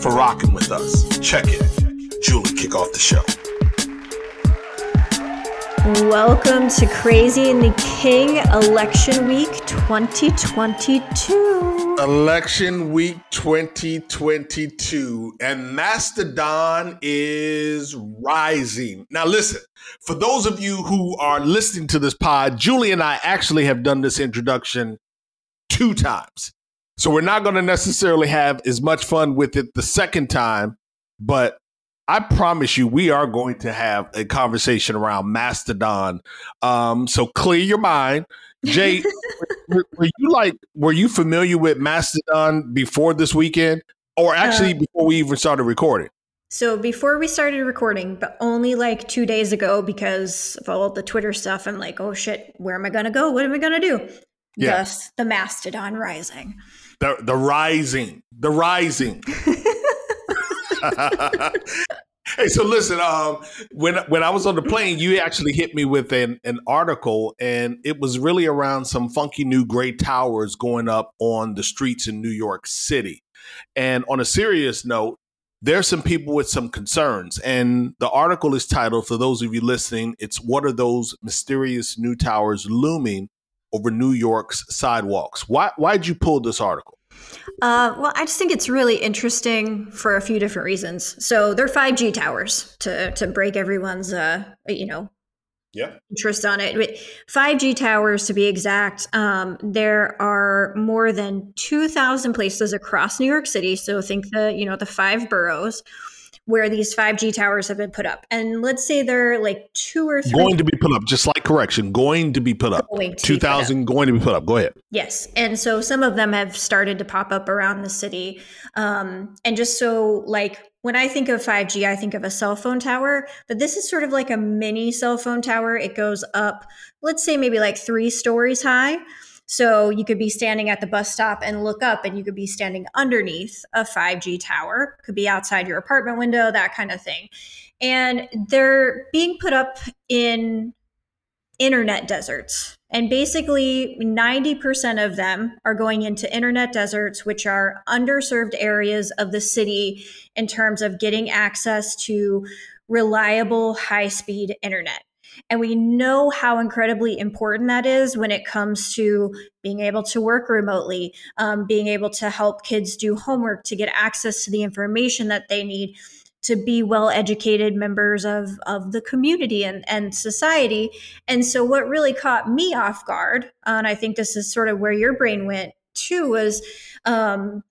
for rocking with us. Check it. Julie, kick off the show. Welcome to Crazy and the King Election Week 2022. Election Week 2022, and Mastodon is rising. Now, listen, for those of you who are listening to this pod, Julie and I actually have done this introduction two times. So we're not going to necessarily have as much fun with it the second time, but I promise you, we are going to have a conversation around Mastodon. Um, so clear your mind. Jay, were, were, you like, were you familiar with Mastodon before this weekend, or actually uh, before we even started recording? So before we started recording, but only like two days ago because of all the Twitter stuff, I'm like, oh shit, where am I gonna go? What am I gonna do? Yeah. Thus, the Mastodon rising. The the rising, the rising. hey, so listen, um, when when I was on the plane, you actually hit me with an, an article, and it was really around some funky new gray towers going up on the streets in New York City. And on a serious note, there's some people with some concerns. And the article is titled, for those of you listening, it's What Are Those Mysterious New Towers Looming Over New York's Sidewalks? Why, why'd you pull this article? Uh, well, I just think it's really interesting for a few different reasons. So they're 5G towers to to break everyone's uh, you know yeah. interest on it. 5G towers, to be exact, um, there are more than 2,000 places across New York City. So think the you know the five boroughs where these 5G towers have been put up. And let's say they're like two or three. Going to be put up, just like correction, going to be put up. 2,000 going to be put up. Go ahead. Yes. And so some of them have started to pop up around the city. Um, and just so, like, when I think of 5G, I think of a cell phone tower, but this is sort of like a mini cell phone tower. It goes up, let's say maybe like three stories high. So you could be standing at the bus stop and look up, and you could be standing underneath a 5G tower, could be outside your apartment window, that kind of thing. And they're being put up in internet deserts. And basically, 90% of them are going into internet deserts, which are underserved areas of the city in terms of getting access to reliable, high speed internet. And we know how incredibly important that is when it comes to being able to work remotely, um, being able to help kids do homework, to get access to the information that they need to be well educated members of, of the community and, and society. And so, what really caught me off guard, uh, and I think this is sort of where your brain went too, was um,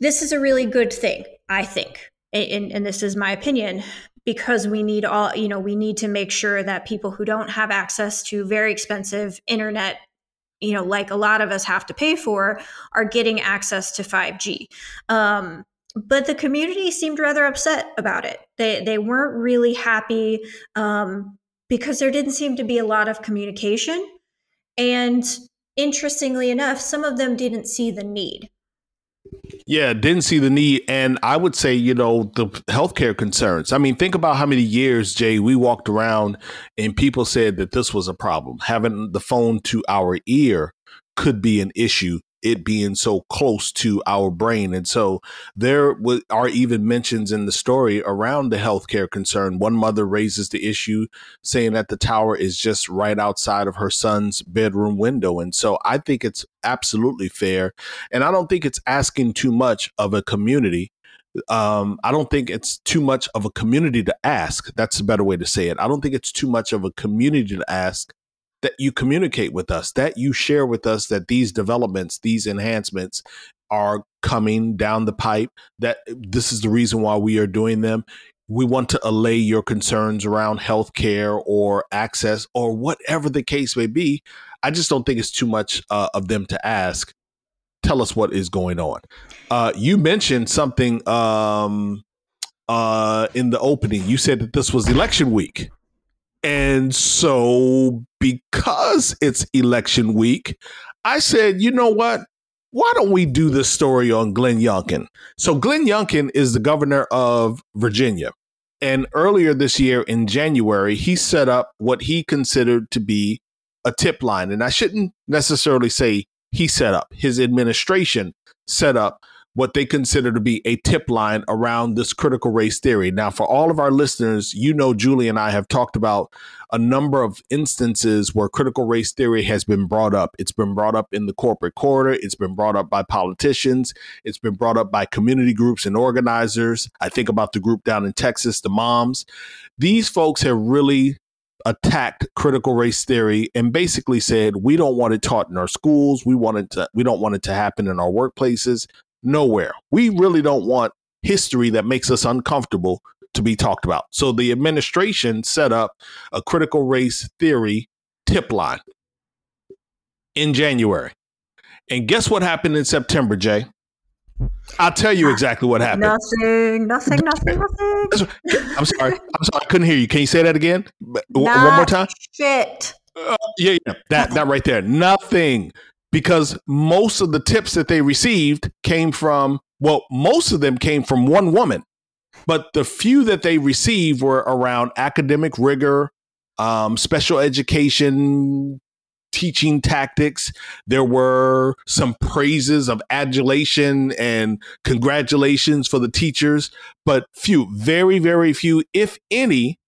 this is a really good thing, I think. And, and, this is my opinion because we need all you know we need to make sure that people who don't have access to very expensive internet you know like a lot of us have to pay for are getting access to 5g um, but the community seemed rather upset about it. They they weren't really happy um, because there didn't seem to be a lot of communication. And interestingly enough some of them didn't see the need yeah, didn't see the need. And I would say, you know, the healthcare concerns. I mean, think about how many years, Jay, we walked around and people said that this was a problem. Having the phone to our ear could be an issue it being so close to our brain. And so there are even mentions in the story around the healthcare concern. One mother raises the issue saying that the tower is just right outside of her son's bedroom window. And so I think it's absolutely fair. And I don't think it's asking too much of a community um, I don't think it's too much of a community to ask. That's a better way to say it. I don't think it's too much of a community to ask that you communicate with us, that you share with us that these developments, these enhancements are coming down the pipe, that this is the reason why we are doing them. We want to allay your concerns around healthcare or access or whatever the case may be. I just don't think it's too much uh, of them to ask. Tell us what is going on. Uh, you mentioned something um, uh, in the opening. You said that this was election week. And so, because it's election week, I said, you know what? Why don't we do this story on Glenn Youngkin? So, Glenn Youngkin is the governor of Virginia. And earlier this year in January, he set up what he considered to be a tip line. And I shouldn't necessarily say he set up, his administration set up what they consider to be a tip line around this critical race theory. Now, for all of our listeners, you know, Julie and I have talked about a number of instances where critical race theory has been brought up. It's been brought up in the corporate quarter, it's been brought up by politicians, it's been brought up by community groups and organizers. I think about the group down in Texas, the Moms. These folks have really attacked critical race theory and basically said we don't want it taught in our schools we want it to we don't want it to happen in our workplaces nowhere. We really don't want history that makes us uncomfortable to be talked about. So the administration set up a critical race theory tip line in January. And guess what happened in September, Jay? I'll tell you exactly what happened. Nothing, nothing, nothing, nothing. I'm sorry. I'm sorry. I couldn't hear you. Can you say that again? Not One more time? Shit. Uh, yeah, yeah. That that right there. Nothing because most of the tips that they received came from, well, most of them came from one woman, but the few that they received were around academic rigor, um, special education, teaching tactics. There were some praises of adulation and congratulations for the teachers, but few, very, very few, if any,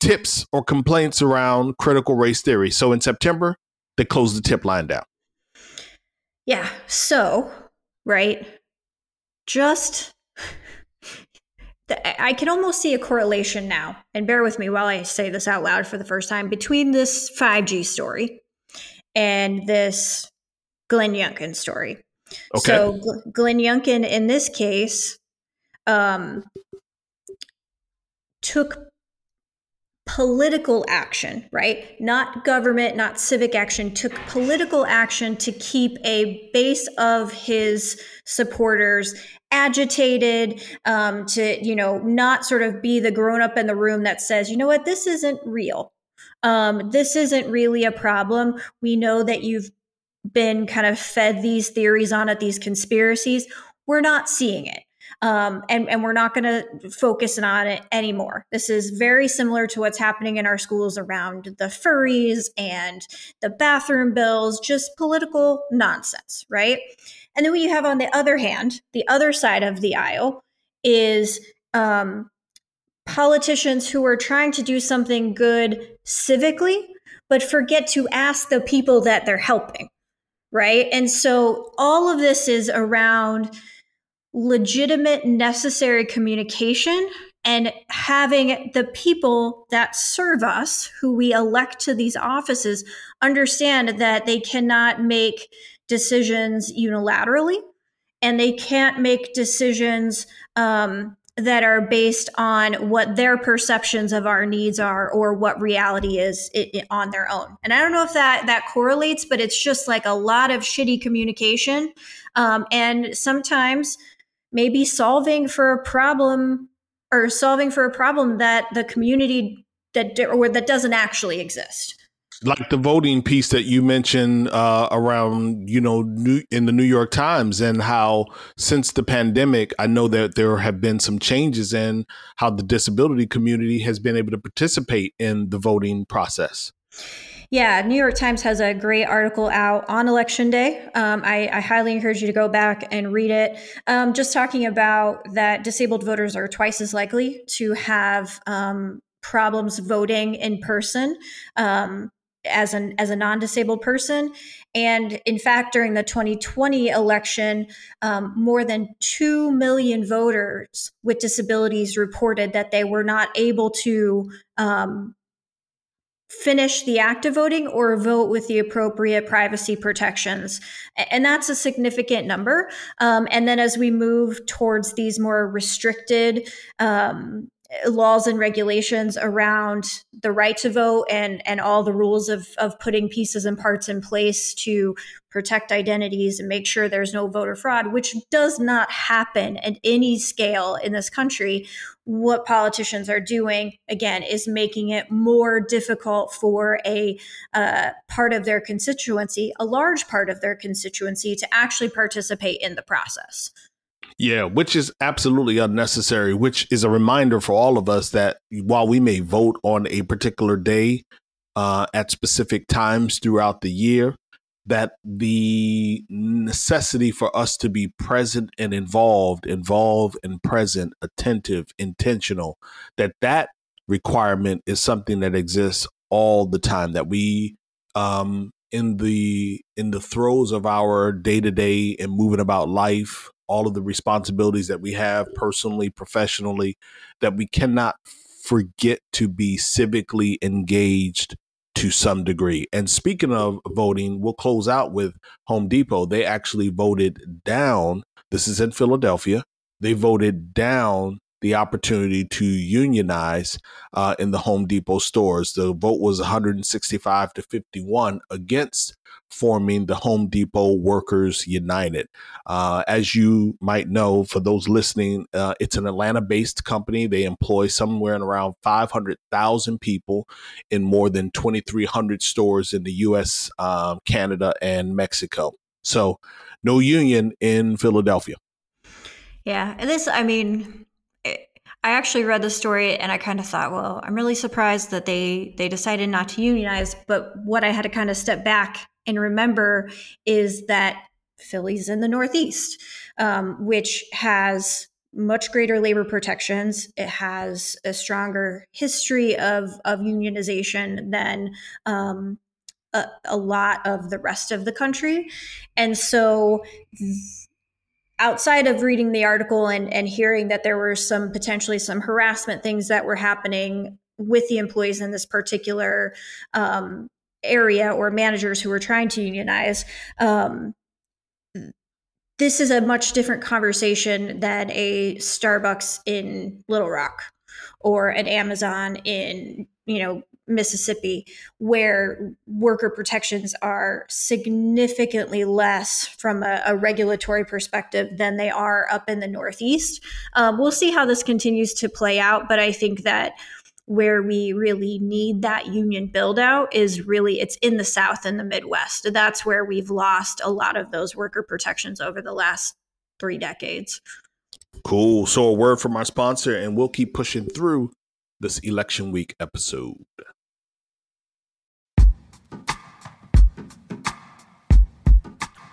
tips or complaints around critical race theory. So in September, they closed the tip line down. Yeah. So, right, just I can almost see a correlation now, and bear with me while I say this out loud for the first time, between this 5G story and this Glenn Youngkin story. Okay. So, Glenn Youngkin, in this case, um, took political action, right? Not government, not civic action, took political action to keep a base of his supporters agitated, um, to, you know, not sort of be the grown up in the room that says, you know what, this isn't real. Um, this isn't really a problem. We know that you've been kind of fed these theories on at these conspiracies. We're not seeing it um, and, and we're not going to focus on it anymore. This is very similar to what's happening in our schools around the furries and the bathroom bills, just political nonsense, right? And then what you have on the other hand, the other side of the aisle is um, politicians who are trying to do something good civically, but forget to ask the people that they're helping, right? And so all of this is around legitimate, necessary communication and having the people that serve us, who we elect to these offices, understand that they cannot make decisions unilaterally and they can't make decisions um, that are based on what their perceptions of our needs are or what reality is it, it, on their own. And I don't know if that that correlates, but it's just like a lot of shitty communication. Um, and sometimes maybe solving for a problem or solving for a problem that the community that or that doesn't actually exist. Like the voting piece that you mentioned uh, around you know new, in the new york times and how since the pandemic i know that there have been some changes in how the disability community has been able to participate in the voting process yeah, New York Times has a great article out on election day. Um, I, I, highly encourage you to go back and read it. Um, just talking about that disabled voters are twice as likely to have um, problems voting in person um, as an as a non-disabled person. And in fact, during the 2020 election, um, more than two million voters with disabilities reported that they were not able to um, finish the act of voting or vote with the appropriate privacy protections. And that's a significant number. Um, and then as we move towards these more restricted, um, laws and regulations around the right to vote and and all the rules of of putting pieces and parts in place to protect identities and make sure there's no voter fraud which does not happen at any scale in this country. What politicians are doing again is making it more difficult for a uh, part of their constituency a large part of their constituency to actually participate in the process yeah, which is absolutely unnecessary, which is a reminder for all of us that while we may vote on a particular day uh, at specific times throughout the year, that the necessity for us to be present and involved, involved and present, attentive, intentional, that that requirement is something that exists all the time, that we um in the in the throes of our day to day and moving about life, all of the responsibilities that we have personally, professionally, that we cannot forget to be civically engaged to some degree. And speaking of voting, we'll close out with Home Depot. They actually voted down, this is in Philadelphia, they voted down the opportunity to unionize uh, in the Home Depot stores. The vote was 165 to 51 against forming the Home Depot Workers United. Uh, as you might know, for those listening, uh, it's an Atlanta based company. They employ somewhere in around 500,000 people in more than 2,300 stores in the US, um, Canada, and Mexico. So, no union in Philadelphia. Yeah. And this, I mean, I actually read the story and I kind of thought, well, I'm really surprised that they they decided not to unionize. But what I had to kind of step back and remember is that Philly's in the Northeast, um, which has much greater labor protections. It has a stronger history of of unionization than um, a, a, lot of the rest of the country, and so. Outside of reading the article and, and hearing that there were some potentially some harassment things that were happening with the employees in this particular um, area or managers who are trying to unionize, um, this is a much different conversation than a Starbucks in Little Rock or an Amazon in you know Mississippi, where worker protections are significantly less from a, a regulatory perspective than they are up in the Northeast. Um, we'll see how this continues to play out, but I think that where we really need that union build out is really it's in the south and the midwest. That's where we've lost a lot of those worker protections over the last three decades. Cool. So a word from our sponsor and we'll keep pushing through this election week episode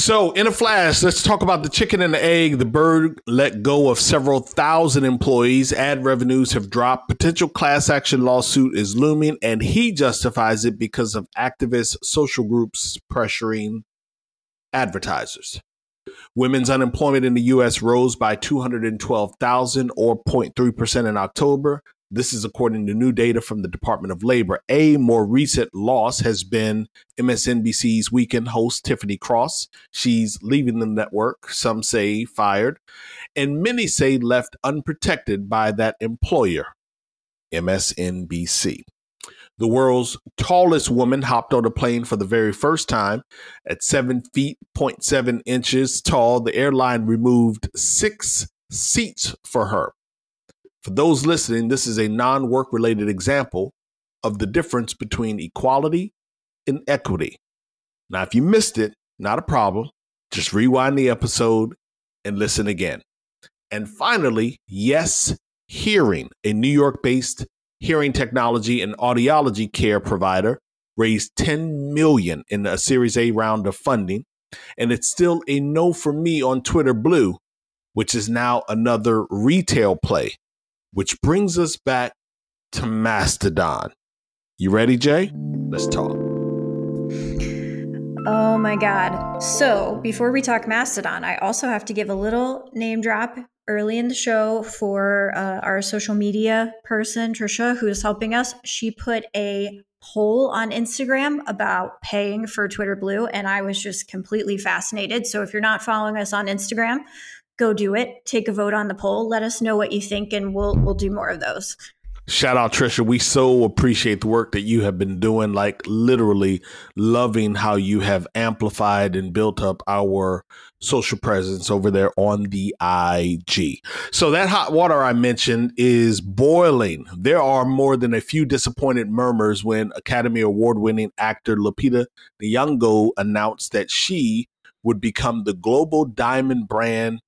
So, in a flash, let's talk about the chicken and the egg. The bird let go of several thousand employees. Ad revenues have dropped. Potential class action lawsuit is looming, and he justifies it because of activist social groups pressuring advertisers. Women's unemployment in the U.S. rose by 212,000 or 0.3% in October. This is according to new data from the Department of Labor. A more recent loss has been MSNBC's weekend host, Tiffany Cross. She's leaving the network, some say fired, and many say left unprotected by that employer, MSNBC. The world's tallest woman hopped on a plane for the very first time at 7 feet, 0.7 inches tall. The airline removed six seats for her. For those listening, this is a non work related example of the difference between equality and equity. Now, if you missed it, not a problem. Just rewind the episode and listen again. And finally, Yes Hearing, a New York based hearing technology and audiology care provider, raised 10 million in a Series A round of funding. And it's still a no for me on Twitter Blue which is now another retail play, which brings us back to Mastodon. You ready, Jay? Let's talk. Oh my God. So, before we talk Mastodon, I also have to give a little name drop early in the show for uh, our social media person, Trisha, who is helping us. She put a poll on Instagram about paying for Twitter Blue, and I was just completely fascinated. So, if you're not following us on Instagram, go do it. Take a vote on the poll. Let us know what you think, and we'll we'll do more of those. Shout out Trisha. We so appreciate the work that you have been doing, like literally loving how you have amplified and built up our social presence over there on the IG. So that hot water I mentioned is boiling. There are more than a few disappointed murmurs when Academy Award winning actor Lupita Nyong'o announced that she would become the global diamond brand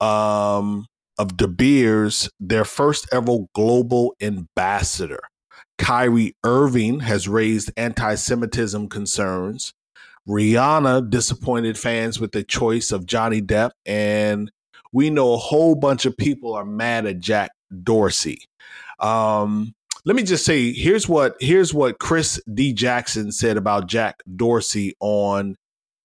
um, of De Beers their first ever global ambassador. Kyrie Irving has raised anti Semitism concerns. Rihanna disappointed fans with the choice of Johnny Depp. And we know a whole bunch of people are mad at Jack Dorsey. Um, let me just say here's what here's what Chris D. Jackson said about Jack Dorsey on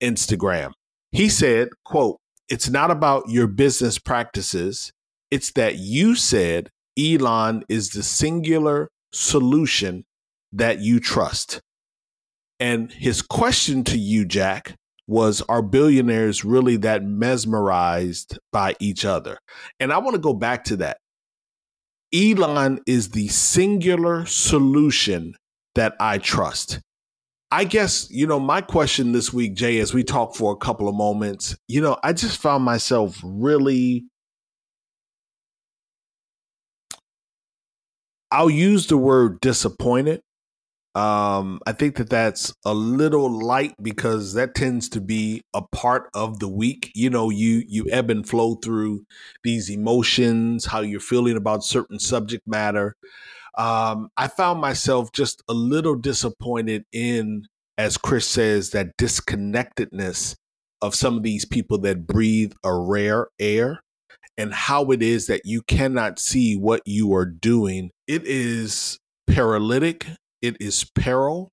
Instagram. He said, quote, it's not about your business practices. It's that you said Elon is the singular solution that you trust. And his question to you, Jack, was Are billionaires really that mesmerized by each other? And I want to go back to that. Elon is the singular solution that I trust. I guess, you know, my question this week, Jay, as we talk for a couple of moments, you know, I just found myself really I'll use the word disappointed. Um, I think that that's a little light because that tends to be a part of the week. You know, you you ebb and flow through these emotions, how you're feeling about certain subject matter. Um, I found myself just a little disappointed in, as Chris says, that disconnectedness of some of these people that breathe a rare air and how it is that you cannot see what you are doing. It is paralytic, it is peril,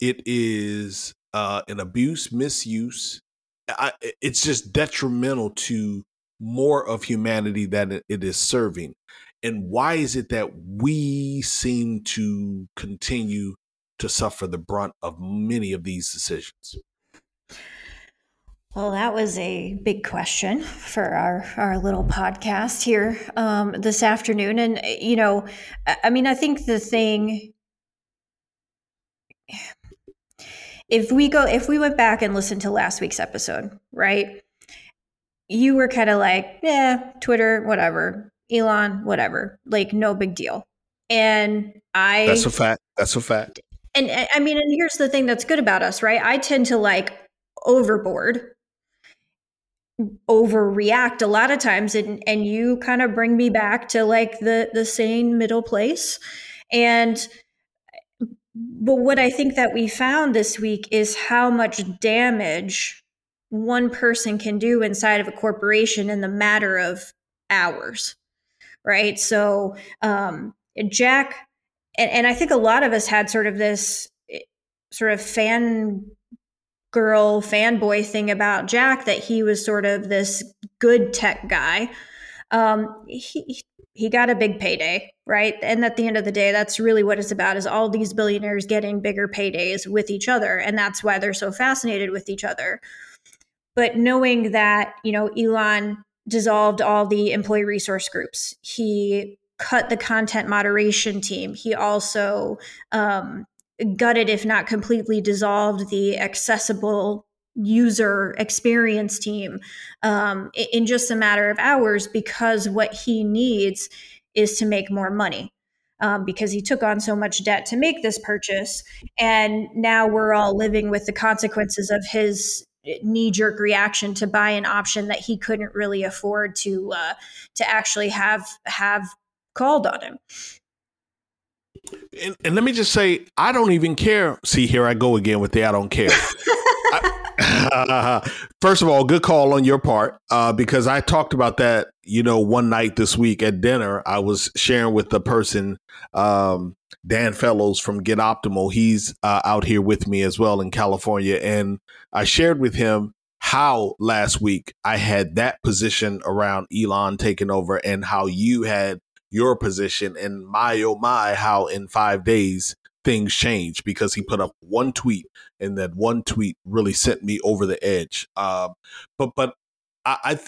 it is uh, an abuse, misuse. I, it's just detrimental to more of humanity than it is serving. And why is it that we seem to continue to suffer the brunt of many of these decisions? Well, that was a big question for our, our little podcast here um, this afternoon. And, you know, I mean, I think the thing, if we go, if we went back and listened to last week's episode, right? You were kind of like, yeah, Twitter, whatever, Elon, whatever, like no big deal. And I. That's a fact. That's a fact. And I mean, and here's the thing that's good about us, right? I tend to like overboard overreact a lot of times and and you kind of bring me back to like the the sane middle place and but what i think that we found this week is how much damage one person can do inside of a corporation in the matter of hours right so um jack and, and i think a lot of us had sort of this eh, sort of fan girl fanboy thing about Jack that he was sort of this good tech guy. Um, he he got a big payday, right? And at the end of the day, that's really what it's about: is all these billionaires getting bigger paydays with each other, and that's why they're so fascinated with each other. But knowing that you know Elon dissolved all the employee resource groups, he cut the content moderation team. He also um, gutted, if not completely dissolved, the accessible user experience team um, in just a matter of hours because what he needs is to make more money. Um, because he took on so much debt to make this purchase. And now we're all living with the consequences of his knee jerk reaction to buy an option that he couldn't really afford to uh, to actually have have called on him. And, and, let me just say, I don't even care. See, here I go again with the I don't care. I, First of all, good call on your part uh, because I talked about that. You know, one night this week at dinner, I was sharing with the person, um, Dan Fellows from Get Optimal. He's uh, out here with me as well in California, and I shared with him how last week I had that position around Elon taking over, and how you had your position, and my oh my, how in five days things changed because he put up one tweet and that one tweet really sent me over the edge. Um, but but I, I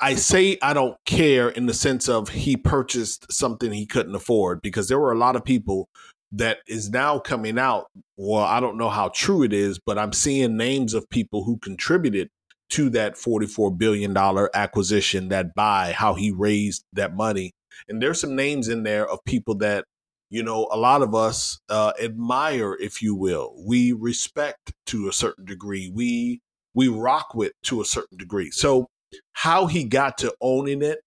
I say I don't care in the sense of he purchased something he couldn't afford because there were a lot of people that is now coming out. Well, I don't know how true it is, but I'm seeing names of people who contributed to that $44 billion acquisition, that buy, how he raised that money. And there's some names in there of people that you know, a lot of us uh, admire, if you will. We respect to a certain degree. We we rock with to a certain degree. So how he got to owning it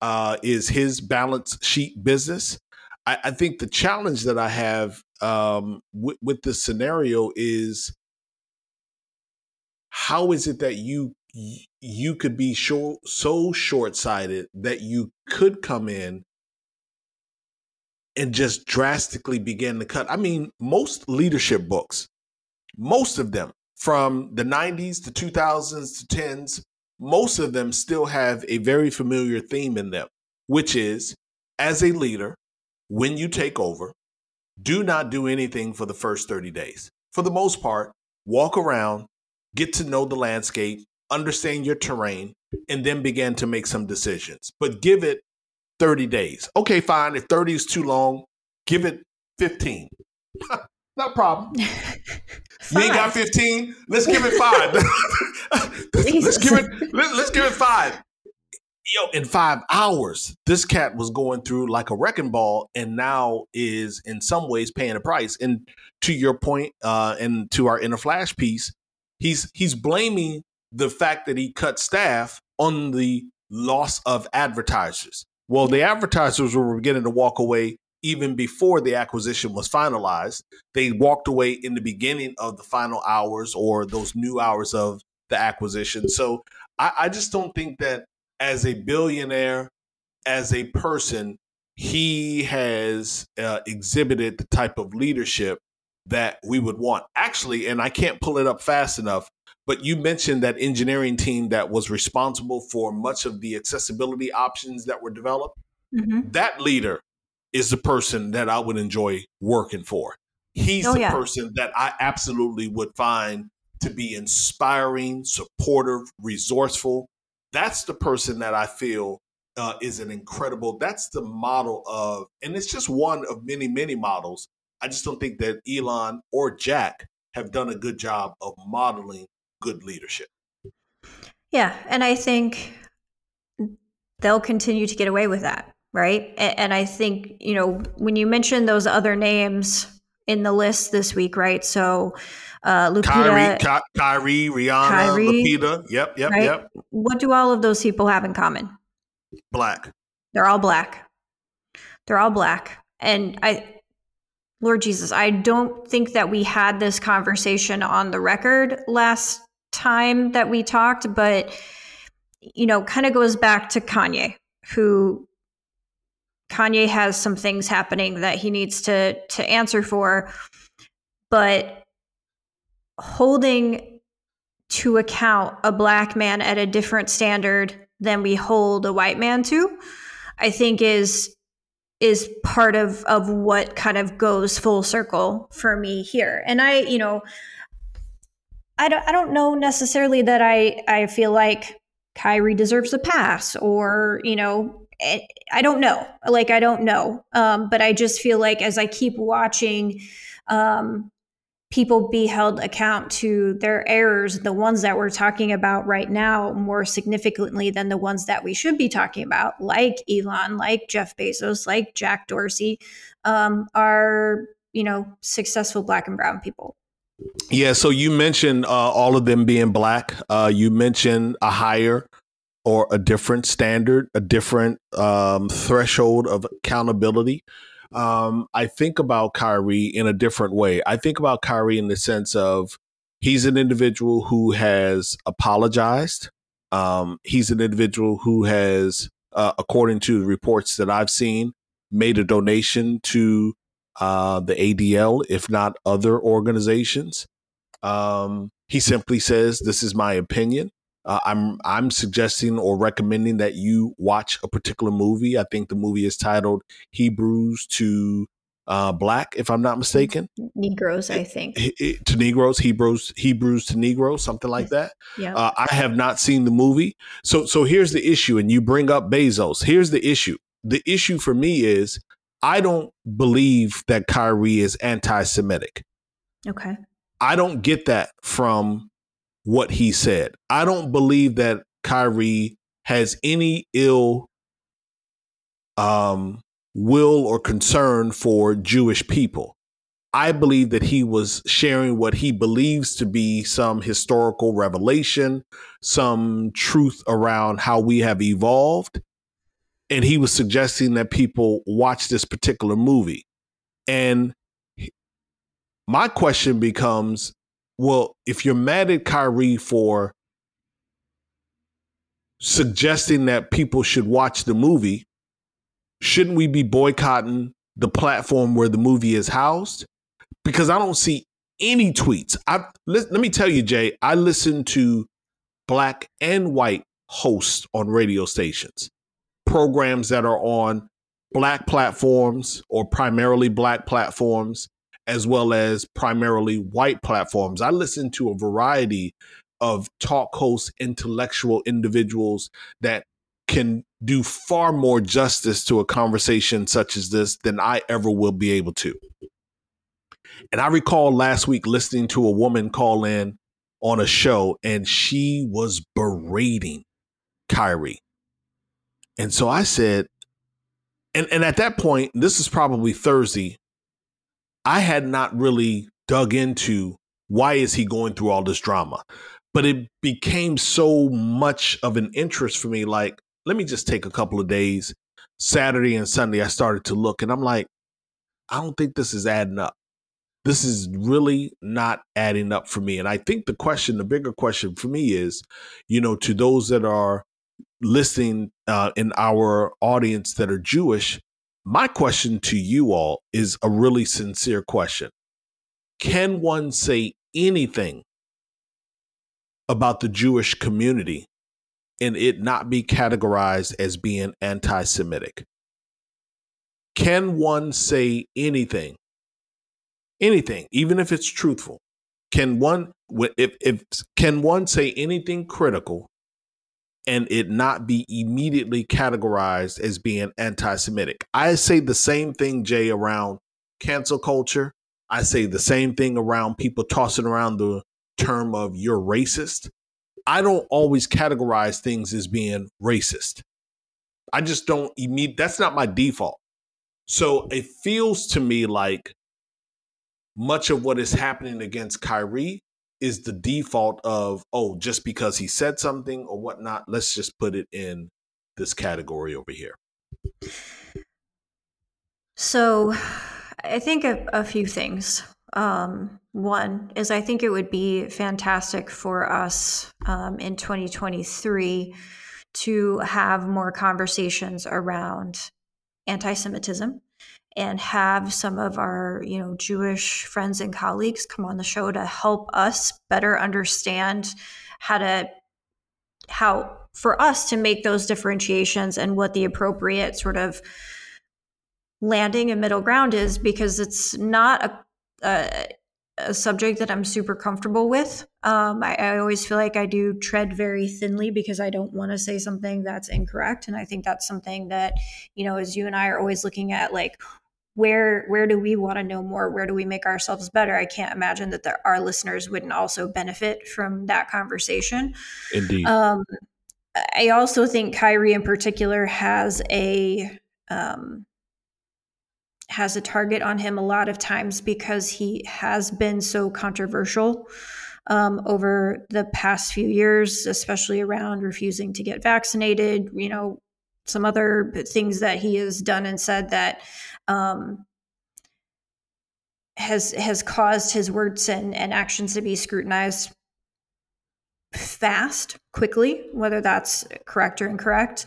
uh, is his balance sheet business. I, I, think the challenge that I have um, with, with this scenario is how is it that you you could be so, so short sighted that you could come in and just drastically begin to cut. I mean, most leadership books, most of them from the 90s to 2000s to 10s, most of them still have a very familiar theme in them, which is as a leader, when you take over, do not do anything for the first 30 days. For the most part, walk around, get to know the landscape, understand your terrain, and then begin to make some decisions. But give it 30 days. Okay, fine. If 30 is too long, give it 15. no problem. you ain't got 15? Let's give it five. let's give it let, let's give it five. Yo, in five hours, this cat was going through like a wrecking ball and now is in some ways paying a price. And to your point, uh, and to our inner flash piece, he's he's blaming the fact that he cut staff on the loss of advertisers. Well, the advertisers were beginning to walk away even before the acquisition was finalized. They walked away in the beginning of the final hours or those new hours of the acquisition. So I, I just don't think that as a billionaire, as a person, he has uh, exhibited the type of leadership that we would want. Actually, and I can't pull it up fast enough, but you mentioned that engineering team that was responsible for much of the accessibility options that were developed. Mm-hmm. That leader is the person that I would enjoy working for. He's oh, the yeah. person that I absolutely would find to be inspiring, supportive, resourceful. That's the person that I feel uh, is an incredible. That's the model of, and it's just one of many, many models. I just don't think that Elon or Jack have done a good job of modeling good leadership. Yeah. And I think they'll continue to get away with that. Right. And I think, you know, when you mentioned those other names in the list this week, right? So, uh, Lupita, Kyrie, Ky- Kyrie Rihanna, Kyrie, Lupita. Yep, yep, right? yep. What do all of those people have in common? Black. They're all black. They're all black. And I, Lord Jesus, I don't think that we had this conversation on the record last time that we talked, but you know, kind of goes back to Kanye, who Kanye has some things happening that he needs to to answer for, but holding to account a black man at a different standard than we hold a white man to, I think is is part of of what kind of goes full circle for me here. And I, you know, I don't, I don't know necessarily that I, I feel like Kyrie deserves a pass or, you know, I don't know. Like, I don't know. Um, but I just feel like as I keep watching um, people be held account to their errors, the ones that we're talking about right now more significantly than the ones that we should be talking about, like Elon, like Jeff Bezos, like Jack Dorsey, um, are, you know, successful black and brown people. Yeah, so you mentioned uh, all of them being black. Uh, you mentioned a higher or a different standard, a different um, threshold of accountability. Um, I think about Kyrie in a different way. I think about Kyrie in the sense of He's an individual who has apologized. Um, he's an individual who has, uh, according to the reports that I've seen, made a donation to uh, the ADL, if not other organizations. Um, he simply says, "This is my opinion. Uh, I'm I'm suggesting or recommending that you watch a particular movie. I think the movie is titled Hebrews to uh, Black, if I'm not mistaken. Negroes, I think. It, it, to Negroes, Hebrews, Hebrews to Negroes, something like that. Yeah. Uh, I have not seen the movie, so so here's the issue. And you bring up Bezos. Here's the issue. The issue for me is I don't believe that Kyrie is anti-Semitic. Okay. I don't get that from what he said. I don't believe that Kyrie has any ill um, will or concern for Jewish people. I believe that he was sharing what he believes to be some historical revelation, some truth around how we have evolved. And he was suggesting that people watch this particular movie. And my question becomes well, if you're mad at Kyrie for suggesting that people should watch the movie, shouldn't we be boycotting the platform where the movie is housed? Because I don't see any tweets. I let, let me tell you, Jay, I listen to black and white hosts on radio stations, programs that are on black platforms or primarily black platforms as well as primarily white platforms. I listen to a variety of talk hosts, intellectual individuals that can do far more justice to a conversation such as this than I ever will be able to. And I recall last week listening to a woman call in on a show and she was berating Kyrie. And so I said, and, and at that point, this is probably Thursday, I had not really dug into why is he going through all this drama. But it became so much of an interest for me. Like, let me just take a couple of days. Saturday and Sunday, I started to look and I'm like, I don't think this is adding up. This is really not adding up for me. And I think the question, the bigger question for me is, you know, to those that are listening uh, in our audience that are Jewish, my question to you all is a really sincere question. Can one say anything about the Jewish community and it not be categorized as being anti Semitic? Can one say anything, anything, even if it's truthful? Can one, if, if, can one say anything critical and it not be immediately categorized as being anti Semitic. I say the same thing, Jay, around cancel culture. I say the same thing around people tossing around the term of you're racist. I don't always categorize things as being racist. I just don't immediate. That's not my default. So it feels to me like much of what is happening against Kyrie is the default of oh just because he said something or whatnot let's just put it in this category over here. So i think a, a few things. Um, one is i think it would be fantastic for us um, in 2023 to have more conversations around anti-semitism and have some of our you know jewish friends and colleagues come on the show to help us better understand how to how for us to make those differentiations and what the appropriate sort of landing and middle ground is because it's not a, a, a subject that I'm super comfortable with. Um, I, I, always feel like I do tread very thinly because I don't want to say something that's incorrect. And I think that's something that, you know, as you and I are always looking at, like, where where do we want to know more? Where do we make ourselves better? I can't imagine that there, our listeners wouldn't also benefit from that conversation. Indeed. Um, i also think kyrie in particular has a um, has a target on him a lot of times because he has been so controversial um, over the past few years especially around refusing to get vaccinated you know some other things that he has done and said that um, has has caused his words and, and actions to be scrutinized fast quickly whether that's correct or incorrect.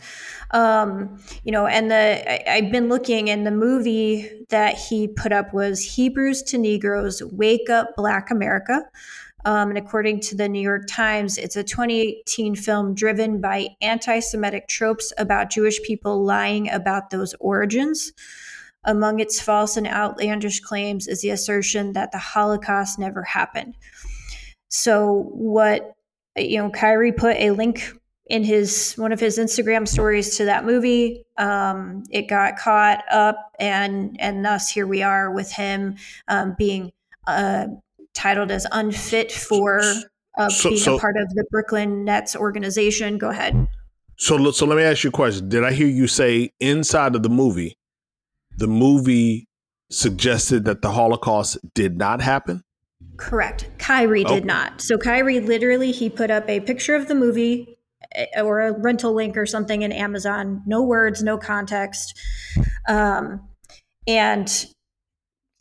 Um, you know and the I, have been looking and the movie that he put up was hebrews to negroes wake up black america um, and according to the new york times it's a 2018 film driven by anti-semitic tropes about jewish people lying about those origins among its false and outlandish claims is the assertion that the holocaust never happened so what you know, Kyrie put a link in his one of his Instagram stories to that movie. Um, it got caught up, and and thus here we are with him um, being uh, titled as unfit for uh, so, being so, a part of the Brooklyn Nets organization. Go ahead. So, so let me ask you a question. Did I hear you say inside of the movie, the movie suggested that the Holocaust did not happen? Correct. Kyrie did oh. not. So Kyrie literally he put up a picture of the movie eh, or a rental link or something in Amazon. No words, no context. Um, and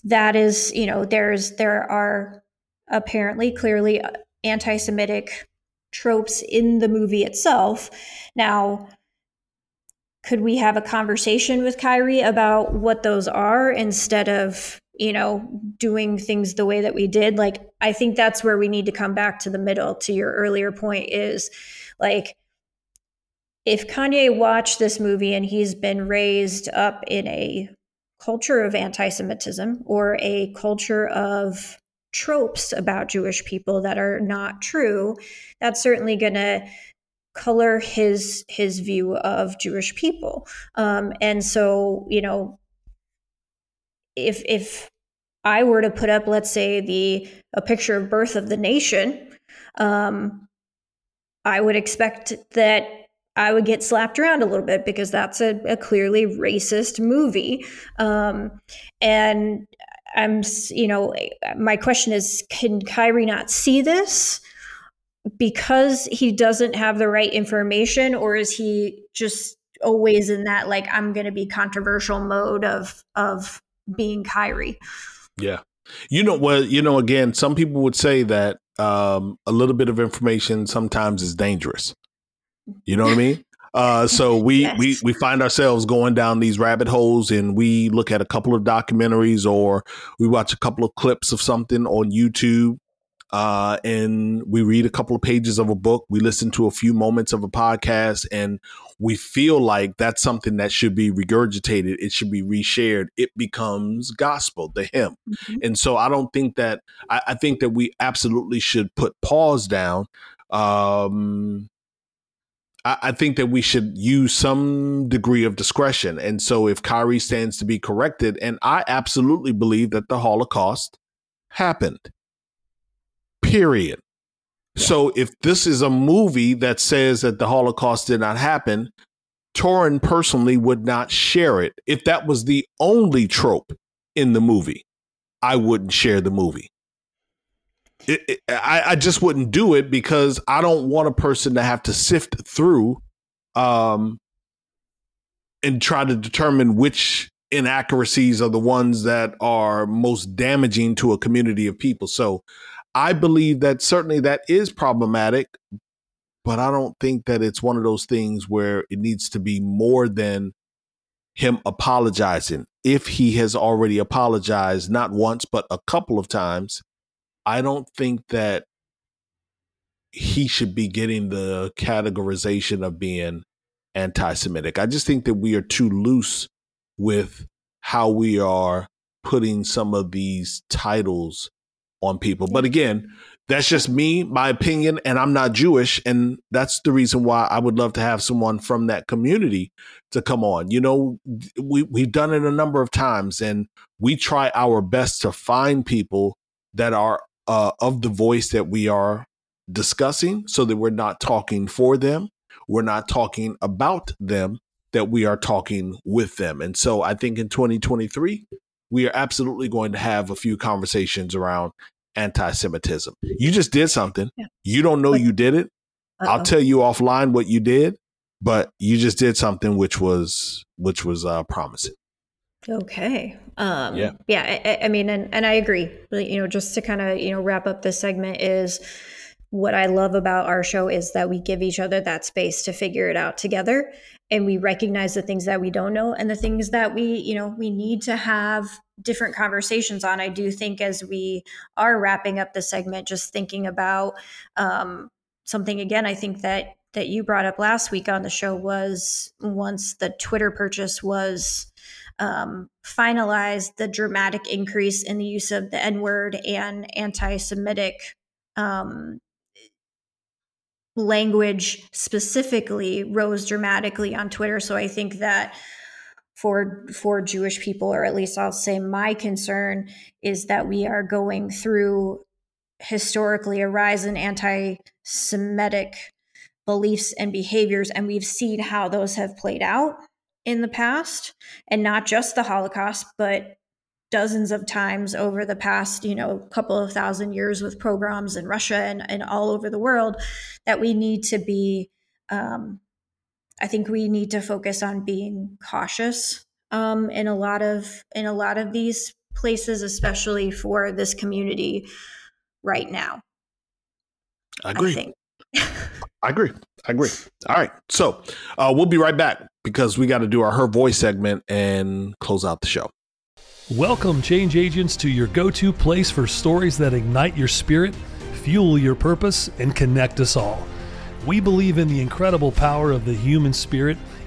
that is, you know, there's there are apparently clearly uh, anti-Semitic tropes in the movie itself. Now, could we have a conversation with Kyrie about what those are instead of you know, doing things the way that we did. Like, I think that's where we need to come back to the middle to your earlier point is like, if Kanye watched this movie and he's been raised up in a culture of anti Semitism or a culture of tropes about Jewish people that are not true, that's certainly going to color his his view of Jewish people. Um, and so, you know, if if I were to put up, let's say, the a picture of birth of the nation, um, I would expect that I would get slapped around a little bit because that's a, a clearly racist movie. Um, and I'm, you know, my question is, can Kyrie not see this because he doesn't have the right information, or is he just always in that like I'm going to be controversial mode of of being Kyrie. Yeah. You know well, you know, again, some people would say that um, a little bit of information sometimes is dangerous. You know what I mean? Uh, so we, yes. we we find ourselves going down these rabbit holes and we look at a couple of documentaries or we watch a couple of clips of something on YouTube uh, and we read a couple of pages of a book, we listen to a few moments of a podcast, and we feel like that's something that should be regurgitated. It should be reshared. It becomes gospel, the hymn. Mm-hmm. And so I don't think that, I, I, think that we absolutely should put pause down. Um, I, I think that we should use some degree of discretion. And so if Kyrie stands to be corrected, and I absolutely believe that the Holocaust happened period. So if this is a movie that says that the Holocaust did not happen, Torin personally would not share it. If that was the only trope in the movie, I wouldn't share the movie. It, it, I, I, just wouldn't do it because I don't want a person to have to sift through um, and try to determine which inaccuracies are the ones that are most damaging to a community of people. So I believe that certainly that is problematic, but I don't think that it's one of those things where it needs to be more than him apologizing. If he has already apologized not once, but a couple of times, I don't think that he should be getting the categorization of being anti Semitic. I just think that we are too loose with how we are putting some of these titles on people. But again, that's just me, my opinion, and I'm not Jewish. And that's the reason why I would love to have someone from that community to come on. You know, we, we've done it a number of times and we try our best to find people that are uh, of the voice that we are discussing so that we're not talking for them. We're not talking about them, that we are talking with them. And so I think in 2023, we are absolutely going to have a few conversations around anti-Semitism. You just did something. Yeah. You don't know you did it. Uh-oh. I'll tell you offline what you did, but you just did something which was which was uh, promising. Okay. Um, yeah. Yeah. I, I, mean, and, and I agree. You know, just to kind of, you know, wrap up this segment is what I love about our show is that we give each other that space to figure it out together and we recognize the things that we don't know and the things that we, you know, we need to have different conversations on. I do think as we are wrapping up the segment, just thinking about um, something again, I think that that you brought up last week on the show was once the Twitter purchase was um, finalized, the dramatic increase in the use of the N word and anti Semitic um, language specifically rose dramatically on Twitter. So I think that for for Jewish people, or at least I'll say my concern is that we are going through historically a rise in anti-Semitic beliefs and behaviors, and we've seen how those have played out in the past, and not just the Holocaust, but dozens of times over the past, you know, couple of thousand years with pogroms in Russia and, and all over the world, that we need to be, um, I think we need to focus on being cautious um, in a lot of in a lot of these places, especially for this community right now. I agree. I, I agree. I agree. All right. So uh, we'll be right back because we got to do our Her Voice segment and close out the show. Welcome, change agents, to your go to place for stories that ignite your spirit, fuel your purpose, and connect us all. We believe in the incredible power of the human spirit,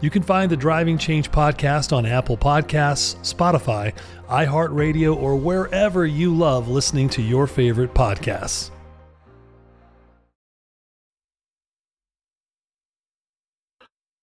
You can find the Driving Change podcast on Apple Podcasts, Spotify, iHeartRadio, or wherever you love listening to your favorite podcasts.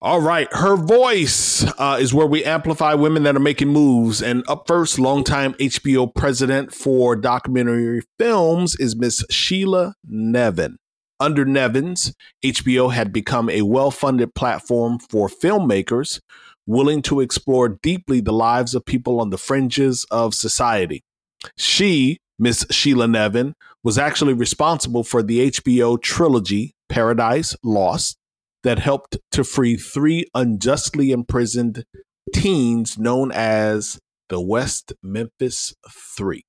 All right. Her voice uh, is where we amplify women that are making moves. And up first, longtime HBO president for documentary films is Miss Sheila Nevins. Under Nevins, HBO had become a well funded platform for filmmakers willing to explore deeply the lives of people on the fringes of society. She, Miss Sheila Nevins, was actually responsible for the HBO trilogy Paradise Lost, that helped to free three unjustly imprisoned teens known as the West Memphis Three.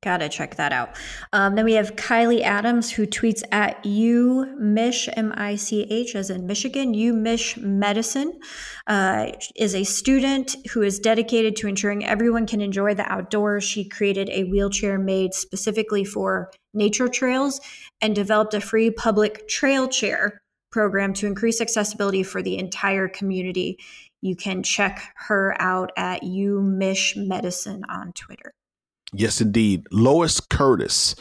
Gotta check that out. Um, then we have Kylie Adams, who tweets at UMich M I C H as in Michigan. UMich Medicine uh, is a student who is dedicated to ensuring everyone can enjoy the outdoors. She created a wheelchair made specifically for nature trails and developed a free public trail chair program to increase accessibility for the entire community. You can check her out at UMich Medicine on Twitter. Yes, indeed. Lois Curtis,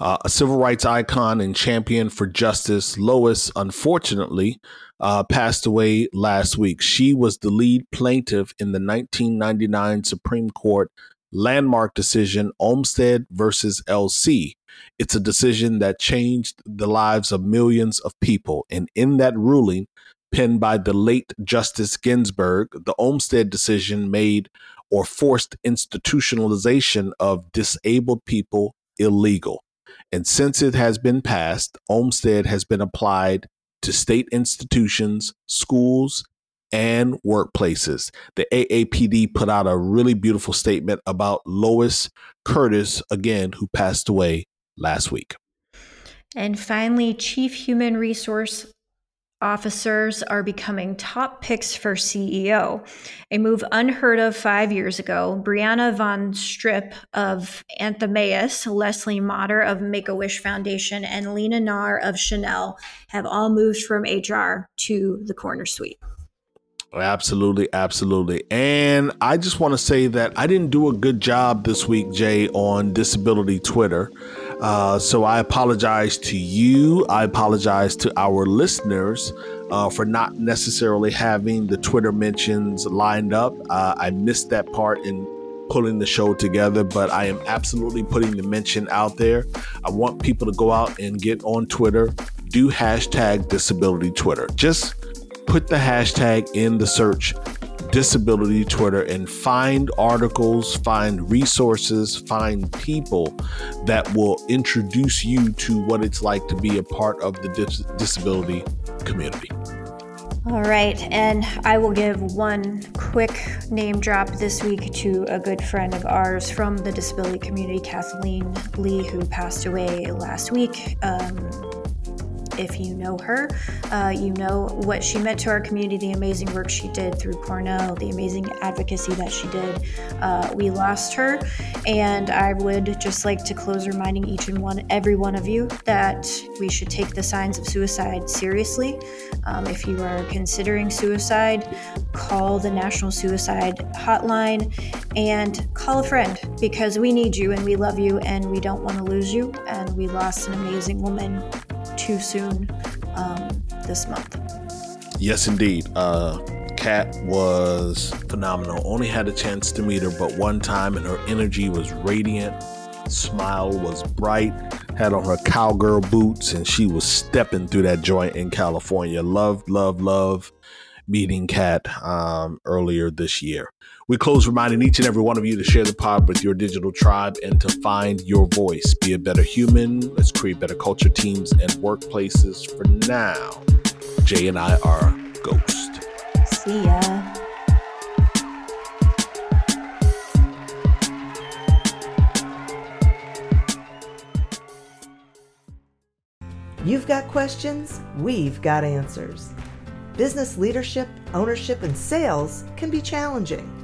uh, a civil rights icon and champion for justice. Lois, unfortunately, uh, passed away last week. She was the lead plaintiff in the 1999 Supreme Court landmark decision, Olmstead versus LC. It's a decision that changed the lives of millions of people. And in that ruling, penned by the late Justice Ginsburg, the Olmstead decision made or forced institutionalization of disabled people illegal. And since it has been passed, Olmstead has been applied to state institutions, schools, and workplaces. The AAPD put out a really beautiful statement about Lois Curtis, again, who passed away last week. And finally, Chief Human Resource officers are becoming top picks for CEO, a move unheard of five years ago. Brianna von Stripp of Anthemius, Leslie Motter of Make a Wish Foundation, and Leena Nair of Chanel have all moved from HR to the corner suite. Absolutely, absolutely. And I just want to say that I didn't do a good job this week, Jay, on disability Twitter. Uh, so I apologize to you. I apologize to our listeners uh, for not necessarily having the Twitter mentions lined up. Uh, I missed that part in pulling the show together, but I am absolutely putting the mention out there. I want people to go out and get on Twitter, do hashtag disability Twitter. Just put the hashtag in the search disability Twitter and find articles, find resources, find people that will introduce you to what it's like to be a part of the dis- disability community. All right, and I will give one quick name drop this week to a good friend of ours from the disability community, Kathleen Lee, who passed away last week. Um, if you know her, uh, you know what she meant to our community, the amazing work she did through Cornell, the amazing advocacy that she did. Uh, we lost her, and I would just like to close reminding each and one, every one of you, that we should take the signs of suicide seriously. Um, if you are considering suicide, call the National Suicide Hotline and call a friend because we need you and we love you and we don't want to lose you. And we lost an amazing woman too soon um, this month. Yes, indeed. Uh, Kat was phenomenal. Only had a chance to meet her, but one time, and her energy was radiant. Smile was bright. Had on her cowgirl boots, and she was stepping through that joint in California. Love, love, love meeting Kat um, earlier this year. We close reminding each and every one of you to share the pod with your digital tribe and to find your voice. Be a better human. Let's create better culture teams and workplaces. For now, Jay and I are Ghost. See ya. You've got questions, we've got answers. Business leadership, ownership, and sales can be challenging.